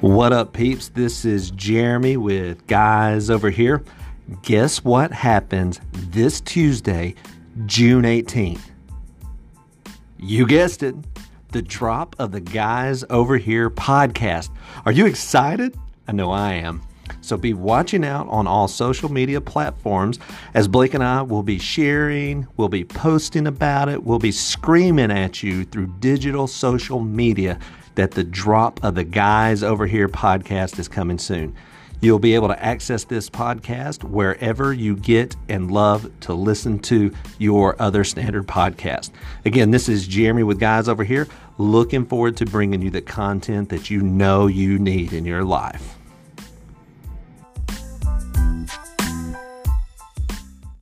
What up, peeps? This is Jeremy with Guys Over Here. Guess what happens this Tuesday, June 18th? You guessed it, the drop of the Guys Over Here podcast. Are you excited? I know I am. So be watching out on all social media platforms as Blake and I will be sharing, we'll be posting about it, we'll be screaming at you through digital social media that the drop of the Guys Over Here podcast is coming soon. You'll be able to access this podcast wherever you get and love to listen to your other standard podcast. Again, this is Jeremy with Guys Over Here. Looking forward to bringing you the content that you know you need in your life.